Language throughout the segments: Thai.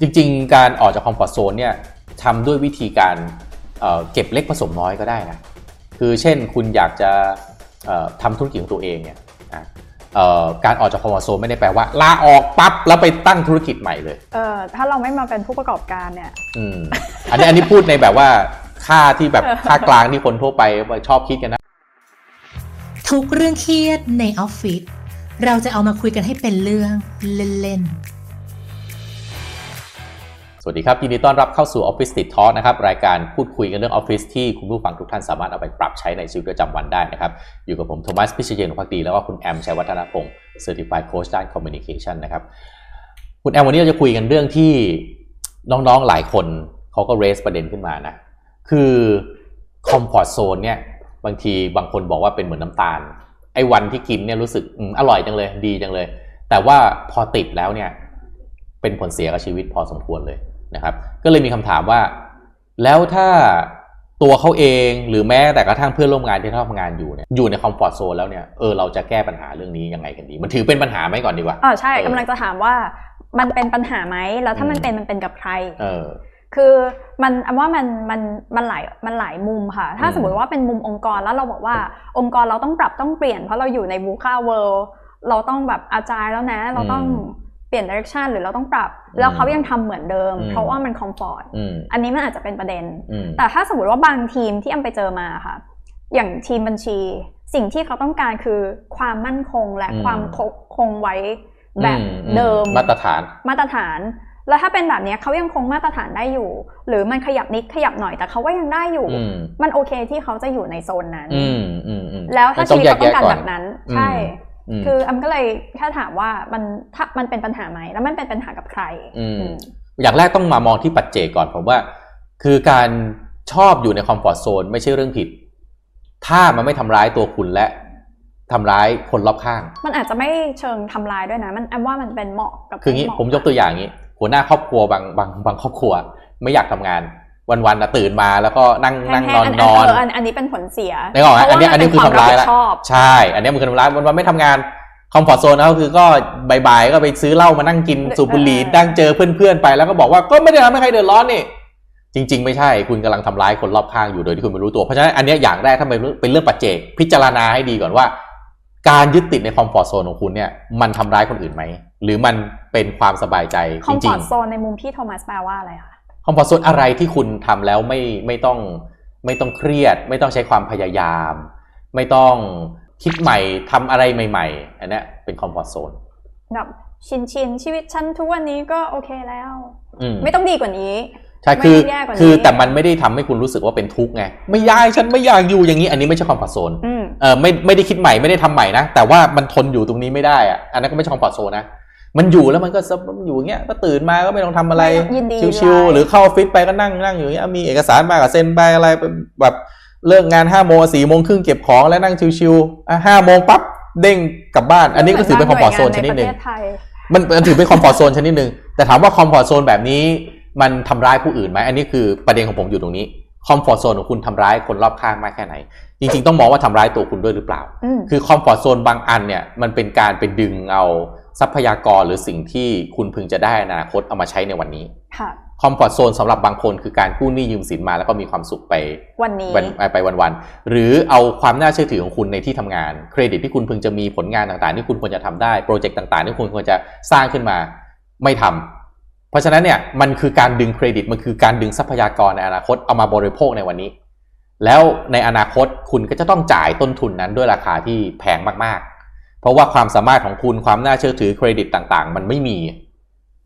จริงๆ การออกจาก comfort zone เนี่ยทำด้วยวิธีการเก็บเล็กผสมน้อยก็ได้นะ คือเช่นคุณอยากจะทำธุรกิจของตัวเองเนี่ยการออกจาก comfort zone ไม่ได้แปลว่าลาออกปั๊บแล้วไปตั้งธุรกิจใหม่เลยเออถ้าเราไม่มาเป็นผู้ประกอบการเนี่ยอืมอันนี้อันนี้พูดในแบบว่าค่าที่แบบค่ากลางที่คนทั่วไปชอบคิดกันนะ ทุกเรื่องเครียดในออฟฟิศเราจะเอามาคุยกันให้เป็นเรื่องเล่นๆ สวัสดีครับยินดีต้อนรับเข้าสู่ Office ติดทอนะครับรายการพูดคุยกันเรื่องออฟฟิศที่คุณผู้ฟังทุกท่านสามารถเอาไปปรับใช้ในชีวิตประจำวันได้นะครับ อยู่กับผมโทมัสพิเชยนพักดี แล้วก็คุณแอมชัยวัฒนพงศ์ Certified Coach ด้าน Communication นะครับ คุณแอมวันนี้เราจะคุยกันเรื่องที่น้องๆหลายคนเขาก็ raise ประเด็นขึ้นมานะคือ comfort zone เนี่ยบางทีบางคนบอกว่าเป็นเหมือนน้ำตาลไอ้วันที่กินเนี่ยรู้สึกอร่อยจังเลยดีจังเลย แต่ว่าพอติดแล้วเนี่ยเป็นผลเสียกับชีวิตพอสมควรเลย นะครับ ก็เลยมีคำถามว่า แล้วถ้าตัวเขาเองหรือแม้แต่กระทั่งเพื่อนร่วมงานที่ทำงานอยู่เนี่ยอยู่ในคอมฟอร์ทโซนแล้วเนี่ยเออเราจะแก้ปัญหาเรื่องนี้ยังไงกันดี มันถือเป็นปัญหาไหมก่อนดีกว่าอ๋อใช่กำลังจะถามว่ามันเป็นปัญหาไหมแล้วถ้ามันเป็นมันเป็นกับใคร เออ คือมันว่ามันมันมันหลายมันหลายมุมค่ะ ถ้าสมมติว่าเป็นมุมองค์กรแล้วเราบอกว่าองค์กรเราต้องปรับต้องเปลี่ยน เพราะเราอยู่ในบูคาเวิลด์เราต้องแบบอาจายแล้วนะ เราต้องป ลี่ยนดิเรกชันหรือเราต้องปรับ แล้วเขายังทำเหมือนเดิม เพราะว่ามันคอมฟอร์ตอันนี้มันอาจจะเป็นประเด็น แต่ถ้าสมมติว่าบางทีมที่อำไปเจอมาค่ะ อย่างทีมบัญชี สิ่งที่เขาต้องการคือความมั่นคงและความคงไว้แบบเดิมมาตรฐานมาตรฐาน แล้วถ้าเป็นแบบนี้เขายังคงมาตรฐานได้อยู่ หรือมันขยับนิดขยับหน่อยแต่เขาก็ยังได้อยู่ มันโอเคที่เขาจะอยู่ในโซนนั้นแล้วถ้าชีวิตเขาต้องการแบบนั้น ใช่ คืออัมก็เลยแค่ถามว่ามันถ้ามันเป็นปัญหาไหมแล้วมันเป็นปัญหากับใครอย่างแรกต้องมามองที่ปัจเจกก่อนผมว่า คือการชอบอยู่ในคอมฟอร์ทโซนไม่ใช่เรื่องผิด ถ้ามันไม่ทำร้ายตัวคุณและทำร้ายคนรอบข้าง มันอาจจะไม่เชิงทำร้ายด้วยนะ มันแอมว่ามันเป็นเหมาะกับคืองี้ผมยกตัวอย่างนี้ หัวหน้าครอบครัวบางบางบางครอบครัว ไม่อยากทำงาน วันๆนะตื่นมาแล้วก็นั่งนั่งนอนนอนอันนี้เป็นผลเสียในก่อนอันนี้อันนี้คือทำร้ายแล้วใช่ อันนี้มันคือทำร้ายวันๆไม่ทำงานคอมฟอร์ทโซนก็คือก็บ่ายๆก็ไปซื้อเหล้ามานั่งกินสูบบุหรี่นั่งเจอเพื่อนๆไปแล้วก็บอกว่าก็ไม่ได้ทำให้ใครเดือดร้อนนี่จริง ๆ ไม่ใช่คุณกำลังทำร้ายคนรอบข้างอยู่โดยที่คุณไม่รู้ตัว เพราะฉะนั้นอันนี้อย่างแรกถ้าเป็นเรื่องปัจเจก พิจารณาให้ดีก่อนว่า การยึดติดใน comfort zone ของคุณเนี่ยมันทำร้ายคนอื่นไหมหรือมันเป็นความสบายใจ comfort zoneในมุมพี่โทมัสแปลว่าอะไรคะ comfort zone อะไรที่คุณทำแล้วไม่ไม่ต้องไม่ต้องเครียด ไม่ต้องใช้ความพยายาม ไม่ต้องคิดใหม่ทำอะไรใหม่ ๆ อันนี้เป็น comfort zoneแบบชินชินชีวิตฉันทุกวันนี้ก็โอเคแล้วไม่ต้องดีกว่านี้ใช่คือคือแต่มันไม่ได้ทำให้คุณรู้สึกว่าเป็นทุกข์ไงไม่อยากฉันไม่อยากอยู่อย่างนี้ อันนี้ไม่ใช่ comfort zone เออไม่ไม่ได้คิดใหม่ไม่ได้ทำใหม่นะแต่ว่ามันทนอยู่ตรงนี้ไม่ได้อะอันนั้นก็ไม่ใช่ comfort zone นะ มันอยู่แล้วมันก็มันอยู่อย่างเงี้ยก็ตื่นมาก็ไม่ต้องทำอะไรชิวๆหรือเข้าออฟฟิศไปก็นั่งนั่งอยู่อย่างเงี้ยมีเอกสารมาก็เซ็นไปอะไรแบบเลิกงานห้าโมงสี่โมงครึ่งเก็บของแล้วนั่งชิวๆอะห้าโมงปั๊บเด้งกลับบ้าน อันนี้ก็ถือเป็น comfort zone ชนิดหนึ่งมันมันถือเป็น comfort zone ชนิดหนึ่งแต่ถามว่า comfort zone แบบนี้มันทำร้ายผู้อื่นไหมอันนี้คือประเด็นของผมอยู่ตรงนี้ comfort zone ของคุณทำร้ายคนรอบข้างมากแค่ไหน จริงๆ ต้องมองว่าทำร้ายตัวคุณด้วยหรือเปล่า คือ comfort zone บางอันเนี่ยมันเป็นการไปดึงเอา ทรัพยากรหรือสิ่งที่คุณพึงจะได้อนาคตเอามาใช้ในวันนี้ comfort zone สำหรับบางคนคือการกู้หนี้ยืมสินมาแล้วก็มีความสุขไปวันนี้ไปวันๆหรือเอาความน่าเชื่อถือของคุณในที่ทำงาน เครดิตที่คุณพึงจะมีผลงานต่างๆ ที่คุณควรจะทำได้โปรเจกต์ต่างๆ ที่คุณควรจะสร้างขึ้นมาไม่ทำเพราะฉะนั้นเนี่ยมันคือการดึงเครดิตมันคือการดึงทรัพยากรในอนาคตเอามาบริโภคในวันนี้ แล้วในอนาคตคุณก็จะต้องจ่ายต้นทุนนั้นด้วยราคาที่แพงมากๆ เพราะว่าความสามารถของคุณความน่าเชื่อถือเครดิตต่างๆ มันไม่มี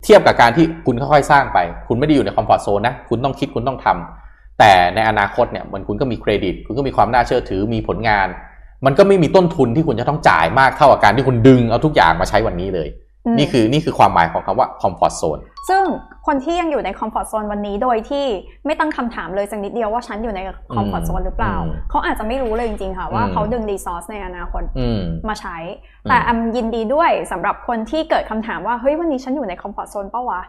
เทียบกับการที่คุณค่อยๆสร้างไป คุณไม่ได้อยู่ใน comfort zone นะคุณต้องคิดคุณต้องทำแต่ในอนาคตเนี่ยมันคุณก็มีเครดิต คุณก็มีความน่าเชื่อถือมีผลงาน มันก็ไม่มีต้นทุนที่คุณจะต้องจ่ายมากเท่ากับการที่คุณดึงเอาทุกอย่างมาใช้วันนี้เลย นี่คือนี่คือความหมายของคำว่า comfort zoneซึ่งคนที่ยังอยู่ใน comfort zone วันนี้โดยที่ไม่ตั้งคำถามเลยสักนิดเดียวว่าฉันอยู่ใน comfort zone หรือเปล่า เขาอาจจะไม่รู้เลยจริงๆค่ะว่าเขาดึง resource ในอนาคตมาใช้ แต่แอมยินดีด้วยสำหรับคนที่เกิดคำถามว่าเฮ้ยวันนี้ฉันอยู่ใน comfort zone เปล่าวะ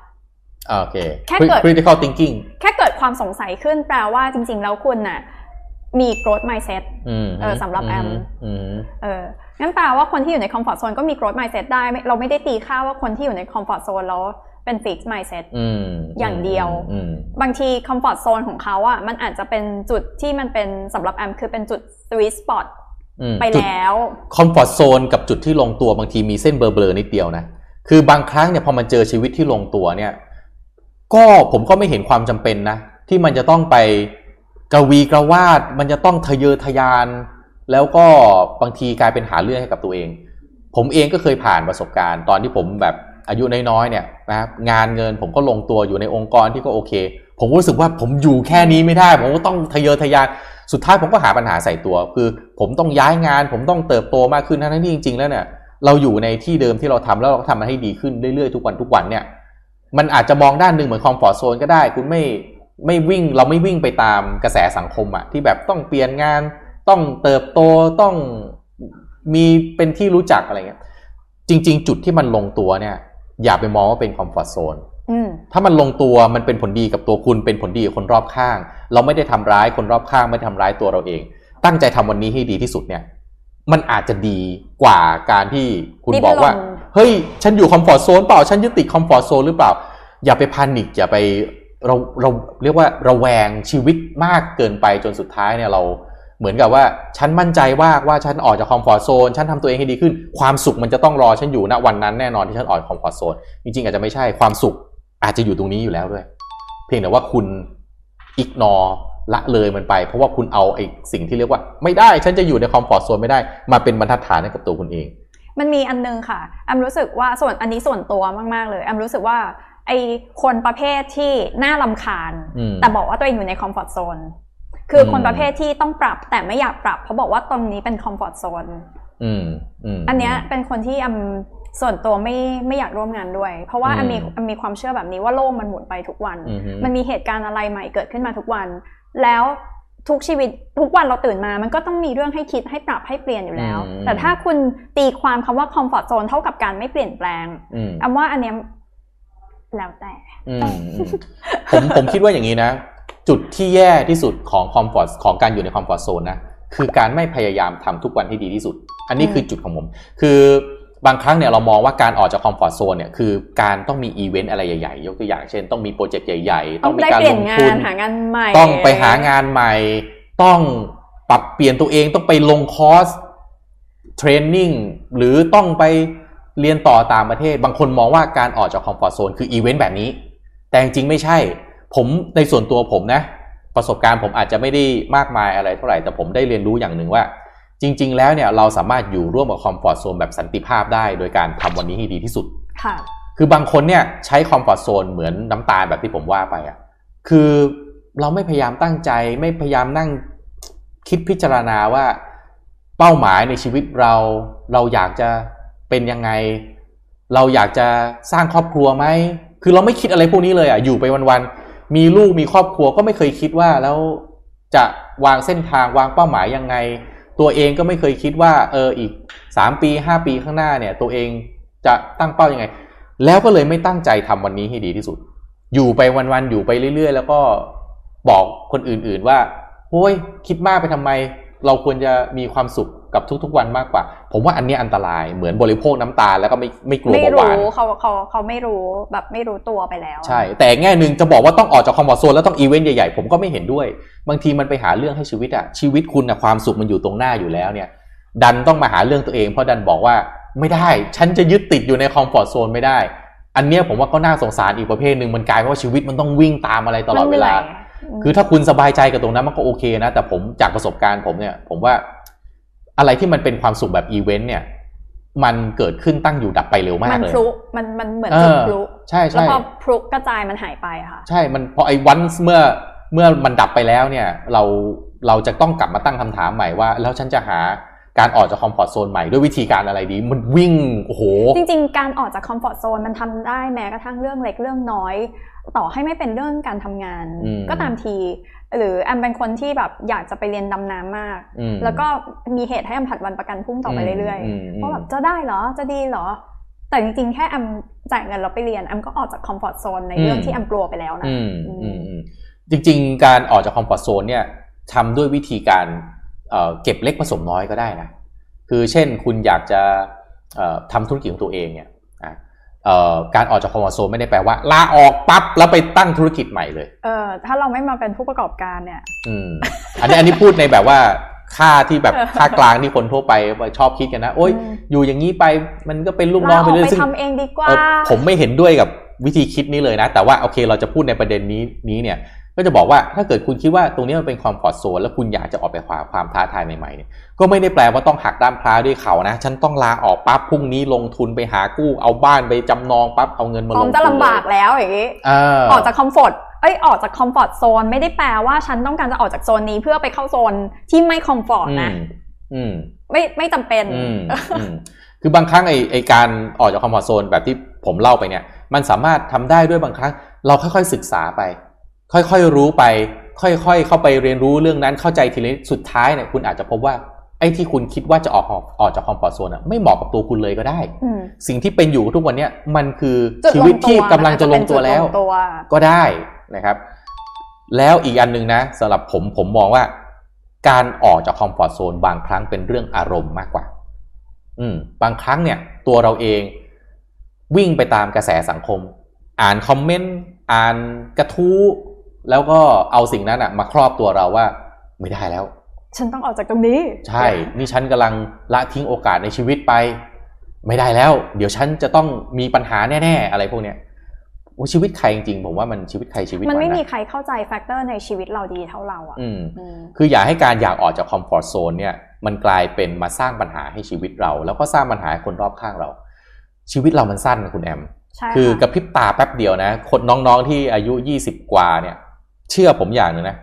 โอเคแค่เกิด critical thinking แค่เกิดความสงสัยขึ้นแปลว่าจริง ๆ แล้วคุณน่ะ มี growth mindset เออสำหรับแอมเอองั้นแปลว่าคนที่อยู่ใน comfort zone ก็มี growth mindset ได้ เราไม่ได้ตีค่าว่าคนที่อยู่ใน comfort zone แล้วไปเป็น fixed mindset อืมอย่างเดียวอืมบางที comfort zone ของเขาอะมันอาจจะเป็นจุดที่มันเป็นสำหรับแอมคือเป็นจุด sweet spot อืมไปจุดแล้วคอมฟอร์ z โซนกับจุดที่ลงตัวบางทีมีเส้นเบลอๆนิดเดียวนะ คือบางครั้งเนี่ยพอมันเจอชีวิตที่ลงตัวเนี่ย ก็ผมก็ไม่เห็นความจำเป็นนะ ที่มันจะต้องไป กวีกระวาดมันจะต้องทะเยอทะยาน แล้วก็บางทีกลายเป็นหาเรื่องให้กับตัวเอง ผมเองก็เคยผ่านประสบการณ์ ตอนที่ผมแบบอายุน้อยๆเนี่ยนะครับงานเงินผมก็ลงตัวอยู่ในองค์กรที่ก็โอเค ผมรู้สึกว่าผมอยู่แค่นี้ไม่ได้ ผมก็ต้องทะเยอทะยานสุดท้ายผมก็หาปัญหาใส่ตัว คือผมต้องย้ายงาน ผมต้องเติบโตมากขึ้นทั้งที่จริง ๆ แล้วเนี่ยเราอยู่ในที่เดิมที่เราทำแล้วเราก็ทำมันให้ดีขึ้นเรื่อยๆทุกวันทุกวันเนี่ยมันอาจจะมองด้านหนึ่งเหมือน comfort zone ก็ได้ คุณไม่ ไม่วิ่งเราไม่วิ่งไปตามกระแสสังคมอะที่แบบต้องเปลี่ยนงานต้องเติบโตต้องมีเป็นที่รู้จักอะไรเงี้ยจริง ๆ จุดที่มันลงตัวเนี่ย อย่าไปมองว่าเป็น comfort zone อืมถ้ามันลงตัวมันเป็นผลดีกับตัวคุณเป็นผลดีกับคนรอบข้าง เราไม่ได้ทำร้ายคนรอบข้างไม่ได้ทำร้ายตัวเราเอง ตั้งใจทำวันนี้ให้ดีที่สุดเนี่ย มันอาจจะดีกว่าการที่คุณดิ้นบอกว่ารนเฮ้ย ฉันอยู่ comfort zone เปล่า ฉันยึดติด comfort zone หรือเปล่า อย่าไป panic อย่าไป เราเราเรียกว่าระแวงชีวิตมากเกินไปจนสุดท้ายเนี่ยเราเหมือนกับว่าฉันมั่นใจว่าว่าฉันออกจาก comfort zone ฉันทำตัวเองให้ดีขึ้น ความสุขมันจะต้องรอฉันอยู่ณวันนั้นแน่นอนที่ฉันออกจาก comfort zone จริงๆอาจจะไม่ใช่ความสุขอาจจะอยู่ตรงนี้อยู่แล้วด้วย เพียงแต่ว่าคุณ ignore ละเลยมันไป เพราะว่าคุณเอาไอ้สิ่งที่เรียกว่า ไม่ได้ฉันจะอยู่ใน comfort zone ไม่ได้มาเป็นบรรทัดฐานให้กับตัวคุณเอง มันมีอันนึงค่ะแอมรู้สึกว่าส่วนอันนี้ส่วนตัวมากๆเลยแอมรู้สึกว่า ไอคนประเภทที่น่ารำคาญอืมแต่บอกว่าตัวเองอยู่ใน comfort zone คืออมคนประเภทที่ต้องปรับแต่ไม่อยากปรับ เพราะบอกว่าตรงนี้เป็น comfort zone อืมอืมอันเนี้ยเป็นคนที่แอมส่วนตัวไม่ไม่อยากร่วมงานด้วย เพราะว่าอืมแอมมีแอมมีความเชื่อแบบนี้ว่าโลกมันหมุนไปทุกวันอือฮึมันมีเหตุการณ์อะไรใหม่เกิดขึ้นมาทุกวัน แล้วทุกชีวิตทุกวันเราตื่นมา มันก็ต้องมีเรื่องให้คิดให้ปรับให้เปลี่ยนอยู่แล้วอืมแต่ถ้าคุณตีความคำว่าคอมฟอร์ z โซนเท่ากับการไม่เปลี่ยนแปลงอืมแอมว่าอันเนี้ย แล้วแต่อืมอืมผมผมคิดว่าอย่างนี้นะ จุดที่แย่ที่สุดของ comfort ของการอยู่ใน comfort zone นะคือการไม่พยายามทำทุกวันให้ดีที่สุด อันนี้อืมคือจุดของผม คือบางครั้งเนี่ยเรามองว่าการออกจาก comfort zone เนี่ยคือการต้องมีอีเวนต์อะไรใหญ่ๆ ยกตัวอย่างเช่น ต้องมีโปรเจกต์ใหญ่ๆ ต้ต้อองงมีได้การเปลี่ลยนงงาทุนนหางานใหม่ ต้องไปหางานใหม่ ต้องปรับเปลี่ยนตัวเองต้องไปลงคอร์ส training หรือต้องไป เรียนต่อต่างประเทศ บางคนมองว่าการออกจากคอมฟอร์ z โซนคืออีเวนต์แบบนี้ แต่จริงไม่ใช่ ผมในส่วนตัวผมนะ ประสบการณ์ผมอาจจะไม่ได้มากมายอะไรเท่าไหร่ แต่ผมได้เรียนรู้อย่างหนึ่งว่า จริง ๆ แล้วเนี่ยเราสามารถอยู่ร่วมกับคอมฟอร์ z โซนแบบสันติภาพได้ โดยการทำวันนี้ให้ดีที่สุด ค่ะ คือบางคนเนี่ยใช้คอมฟอร์ z โซนเหมือนน้ำตาลแบบที่ผมว่าไปอะ่ะ คือเราไม่พยายามตั้งใจไม่พยายามนั่งคิดพิจารณาว่าเป้าหมายในชีวิตเราเราอยากจะ เป็นยังไง เราอยากจะสร้างครอบครัวไหมคือเราไม่คิดอะไรพวกนี้เลยอะอยู่ไปวันๆมีลูกมีครอบครัวก็ไม่เคยคิดว่าแล้วจะวางเส้นทางวางเป้าหมายยังไง ตัวเองก็ไม่เคยคิดว่า เอออีกสามปีห้าปีข้างหน้าเนี่ย ตัวเองจะตั้งเป้ายังไง แล้วก็เลยไม่ตั้งใจทำวันนี้ให้ดีที่สุด อยู่ไปวันๆอยู่ไปเรื่อย ๆ แล้วก็บอกคนอื่นๆว่าโอ้ยคิดมากไปทำไม เราควรจะมีความสุข กับทุกๆวันมากกว่า ผมว่าอันเนี้ยอันตรายเหมือนบริโภคน้ำตาลแล้วก็ไม่ไม่กลัวไม่เบาหวานรู้เขาเขาเขาไม่รู้แบบไม่รู้ตัวไปแล้ว ใช่ แต่แง่หนึ่งจะบอกว่าต้องออกจากคอมฟอร์ทโซนแล้วต้องอีเวนต์ใหญ่ๆ ผมก็ไม่เห็นด้วย บางทีมันไปหาเรื่องให้ชีวิตอะชีวิตคุณอะความสุขมันอยู่ตรงหน้าอยู่แล้วเนี่ย ดันต้องมาหาเรื่องตัวเองเพราะดันบอกว่าไม่ได้ ฉันจะยึดติดอยู่ใน comfort zone ไม่ได้ อันเนี้ยผมว่าก็น่าสงสารอีกประเภทหนึ่งมันกลายเป็นว่าชีวิตมันต้องวิ่งตามอะไรตลอดเวลามันเหนื่อยคือถ้าคุณสบายใจกับตรงนั้นมันก็โอเคนะ แต่ผมจากประสบการณ์ผมเนี่ย ผมว่า อะไรที่มันเป็นความสุขแบบอีเวนต์เนี่ย มันเกิดขึ้นตั้งอยู่ดับไปเร็วมากมันเลยพลุมันมันเหมือนเอจุดอพลุใช่แล้วใช่พอพลุกระจายมันหายไปอะค่ะ ใช่มันพอไอ้วันเมื่อเมื่อมันดับไปแล้วเนี่ย เราเราจะต้องกลับมาตั้งคำถามใหม่ว่า แล้วฉันจะหา การออกจาก comfort zone ใหม่ด้วยวิธีการอะไรดี มันวิ่งโอ้โห จริง ๆ การออกจากคอมฟอร์ z โซนมันทำได้แม้กระทั่งเรื่องเล็กเรื่องน้อย ต่อให้ไม่เป็นเรื่องการทำงานอืมก็ตามที หรือแอมเป็นคนที่แบบอยากจะไปเรียนดำน้ำมากอืมแล้วก็มีเหตุให้แอมผัดวันประกันพรุ่งต่อไปเรื่อยอืมๆว่าแบบจะได้เหรอจะดีเหรอ แต่จริงๆแค่แอมจ่ายเงินเราไปเรียนแอมก็ออกจากคอมฟอร์ z โซนในเรื่องอืมที่แอมกลัวไปแล้วนะอืมอืมอืมอืมจริง ๆ การออกจาก comfort zone เนี่ยทำด้วยวิธีการ เอ่อเก็บเล็กผสมน้อยก็ได้นะคือเช่นคุณอยากจะเอ่อทำธุรกิจของตัวเองเนี่ยอะการออกจาก comfort zone ไม่ได้แปลว่าลาออกปั๊บแล้วไปตั้งธุรกิจใหม่เลย เออถ้าเราไม่มาเป็นผู้ประกอบการเนี่ยอืมอันนี้อันนี้พูดในแบบว่าค่าที่แบบค่ากลางที่คนทั่วไปชอบคิดกันนะโอ้ยอยู่อย่างนี้ไปมันก็เป็นลูกน้องไปเลยซึ่งทำเองดีกว่าผมไม่เห็นด้วยกับวิธีคิดนี้เลยนะ แต่ว่าโอเคเราจะพูดในประเด็นนี้นี้เนี่ย ก็จะบอกว่าถ้าเกิดคุณคิดว่าตรงนี้มันเป็น comfort zone แล้วคุณอยากจะออกไปความความท้าทายใหม่ๆเนี่ยก็ไม่ได้แปลว่าต้องหักด้ามพร้าด้วยเข่านะ ฉันต้องลาออกปั๊บพรุ่งนี้ลงทุนไปหากู้เอาบ้านไปจำนองปั๊บเอาเงินมาลงทุนจะลำบากแล้วอย่างนี้ออกจาก comfort เอ้ยออกจาก comfort zone ไม่ได้แปลว่าฉันต้องการจะออกจากโซนนี้เพื่อไปเข้าโซนที่ไม่ comfort นะไม่ไม่จำเป็นคือบางครั้งไอไอการออกจาก comfort zone แบบที่ผมเล่าไปเนี่ย มันสามารถทำได้ด้วยบางครั้ง เราค่อยๆศึกษาไป ค่อยๆรู้ไป ค่อยๆ เข้าไปเรียนรู้เรื่องนั้นเข้าใจทีนี้สุดท้ายเนี่ยคุณอาจจะพบว่าไอ้ที่คุณคิดว่าจะออกออกจาก comfort zone อะไม่เหมาะกับตัวคุณเลยก็ได้ สิ่งที่เป็นอยู่ทุกวันนี้มันคือชีวิตที่กำลังจะลงตัวแล้ว ก็ได้นะครับ แล้วอีกอันหนึ่งนะสำหรับผมผมมองว่า การออกจากคอมฟอร์ทโซนบางครั้งเป็นเรื่องอารมณ์มากกว่า อืม บางครั้งเนี่ย ตัวเราเองวิ่งไปตามกระแสสังคม อ่านคอมเมนต์อ่านกระทู้ แล้วก็เอาสิ่งนั้นอะมาครอบตัวเราว่าไม่ได้แล้ว ฉันต้องออกจากตรงนี้ ใช่ นี่ฉันกำลังละทิ้งโอกาสในชีวิตไป ไม่ได้แล้ว เดี๋ยวฉันจะต้องมีปัญหาแน่ ๆ อะไรพวกเนี้ยชีวิตใครจริงๆผมว่ามันชีวิตใครชีวิตมันไม่มีใใครเข้าใจ factor ในชีวิตเราดีเท่าเราอะคืออย่าให้การอยากออกจาก comfort zone เนี่ยมันกลายเป็นมาสร้างปัญหาให้ชีวิตเรา แล้วก็สร้างปัญหาคนรอบข้างเรา ชีวิตเรามันสั้นนะคุณแอม คือกระพริบตาแป๊บเดียวนะ คนน้องๆที่อายุยี่สิบกว่าเนี่ย เชื่อผมอย่างหนึ่งนะ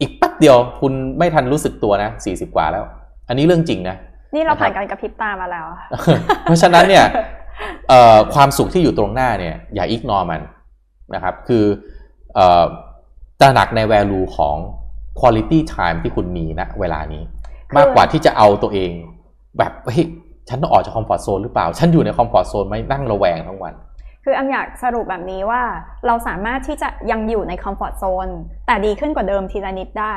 อีกแป๊บเดียวคุณไม่ทันรู้สึกตัวนะสี่สิบกว่าแล้ว อันนี้เรื่องจริงนะ นี่เราผ่านการกระพริบตามาแล้ว เพราะฉะนั้นเนี่ยความสุขที่อยู่ตรงหน้าเนี่ย อย่า ignore มันนะครับ คือตระหนักใน value ของ quality time ที่คุณมีณเวลานี้ มากกว่าที่จะเอาตัวเอง แบบเฮ้ยฉันต้องออกจาก comfort zone หรือเปล่า ฉันอยู่ใน comfort zone ไหมนั่งระแวงทั้งวัน คือแอมอยากสรุปแบบนี้ว่าเราสามารถที่จะยังอยู่ใน comfort zone แต่ดีขึ้นกว่าเดิมทีละนิดได้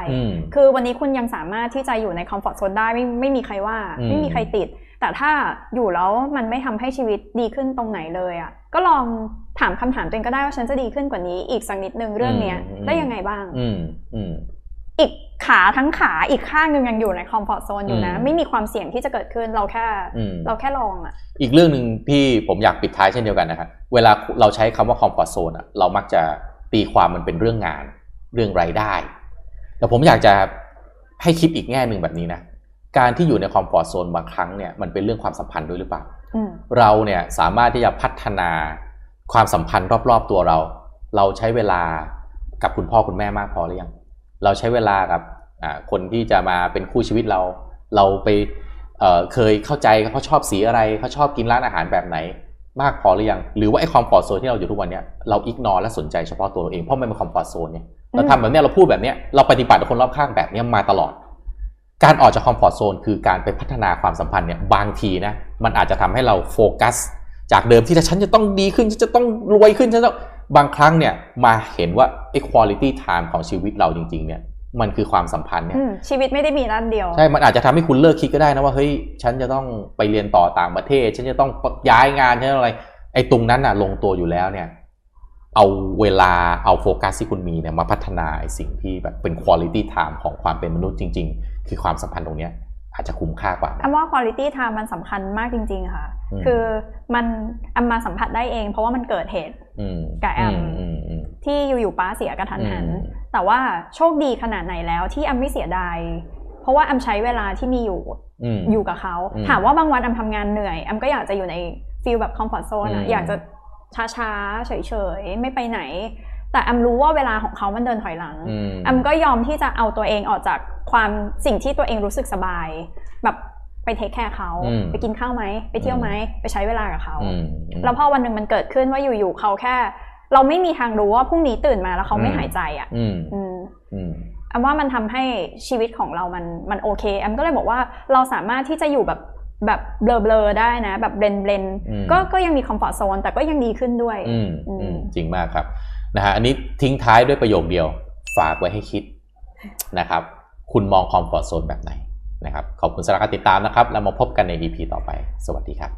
คือวันนี้คุณยังสามารถที่จะอยู่ใน comfort zone ได้ไม่ไม่มีใครว่า ไม่มีใครติด แต่ถ้าอยู่แล้วมันไม่ทำให้ชีวิตดีขึ้นตรงไหนเลยอะ่ะก็ลองถามคำถามตัวเองก็ได้ว่าฉันจะดีขึ้นกว่านี้อีกสักนิดนึงเรื่องเนี้ยได้ยังไงบ้างอีก ขาทั้งขาอีกข้างหนึ่งยังอยู่ใน comfort zone อยู่นะ ไม่มีความเสี่ยงที่จะเกิดขึ้นเราแค่เราแค่ลองอะ อีกเรื่องหนึ่งที่ผมอยากปิดท้ายเช่นเดียวกันนะครับเวลาเราใช้คำว่า comfort zone อะเรามักจะตีความมันเป็นเรื่องงาน เรื่องรายได้ แต่ผมอยากจะให้คิดอีกแง่หนึ่งแบบนี้นะการที่อยู่ใน comfort zone บางครั้งเนี่ยมันเป็นเรื่องความสัมพันธ์ด้วยหรือเปล่าเราเนี่ยสามารถที่จะพัฒนาความสัมพันธ์รอบๆตัวเรา เราใช้เวลากับคุณพ่อคุณแม่มากพอหรือยัง เราใช้เวลากับคนที่จะมาเป็นคู่ชีวิตเรา เราไปเเคยเข้าใจเขาชอบสีอะไรเขาชอบกินร้านอาหารแบบไหน มากพอหรือยัง หรือว่าไอ้ comfort zone ที่เราอยู่ทุกวันเนี้ยเรา ignore และสนใจเฉพาะตัวเราเองเพราะมันเป็น comfort zone เนี่ยเราทำแบบนี้เราพูดแบบนี้เราปฏิบัติกับคนรอบข้างแบบนี้มาตลอด การออกจาก comfort zone คือการไปพัฒนาความสัมพันธ์เนี่ยบางทีนะมันอาจจะทำให้เราโฟกัส จากเดิมที่ฉันจะต้องดีขึ้นฉันจะต้องรวยขึ้นฉันจะ บางครั้งเนี่ยมาเห็นว่าไอ้ quality time ของชีวิตเราจริง ๆ เนี่ยมันคือความสัมพันธ์เนี่ยชีวิตไม่ได้มีด้านเดียว ใช่ มันอาจจะทำให้คุณเลิกคิดก็ได้นะว่าเฮ้ยฉันจะต้องไปเรียนต่อต่างประเทศ ฉันจะต้องย้ายงานฉันอะไร ไอ้ตรงนั้นอะลงตัวอยู่แล้วเนี่ย เอาเวลาเอาโฟกัสที่คุณมีเนี่ยมาพัฒนาสิ่งที่แบบเป็น quality time ของความเป็นมนุษย์จริง ๆ คือความสัมพันธ์ตรงเนี้ยอาจจะคุ้มค่ากว่าอแอมว่า quality time มันสำคัญมากจริง ๆ ค่ะ คือมันแอมมาสัมผัสได้เอง เพราะว่ามันเกิดเหตุ กับแอมที่อยู่ๆป้าเสียกระทันหัน แต่ว่าโชคดีขนาดไหนแล้วที่แอมไม่เสียดายเพราะว่าแอมใช้เวลาที่มีอยู่อยู่กับเขาถามว่าบางวันแอมทำงานเหนื่อยแอมก็อยากจะอยู่ใน feel แบบ comfort zone อะอยากจะช้าๆเฉยๆไม่ไปไหน แต่แอมรู้ว่าเวลาของเขามันเดินถอยหลังแอมก็ยอมที่จะเอาตัวเองออกจากความสิ่งที่ตัวเองรู้สึกสบาย แบบ ไป take care เขาไปกินข้าวไหมไปเที่ยวไหมไปใช้เวลากับเขาแล้วพอวันหนึ่งมันเกิดขึ้นว่าอยู่ๆเขาแค่ เราไม่มีทางรู้ว่าพรุ่งนี้ตื่นมาแล้วเขาไม่หายใจอะแอมว่ามันทำให้ชีวิตของเรามันมันโอเคแอมก็เลยบอกว่าเราสามารถที่จะอยู่แบบแบบ blend ๆได้นะ แบบ blend blend ก็ก็ยังมี comfort zone แต่ก็ยังดีขึ้นด้วยจริงมากครับนะฮะอันนี้ทิ้งท้ายด้วยประโยคเดียว ฝากไว้ให้คิดนะครับ คุณมอง comfort zone แบบไหน นะครับขอบคุณสำหรับการติดตามนะครับ แล้วมาพบกันใน EP ต่อไป สวัสดีครับ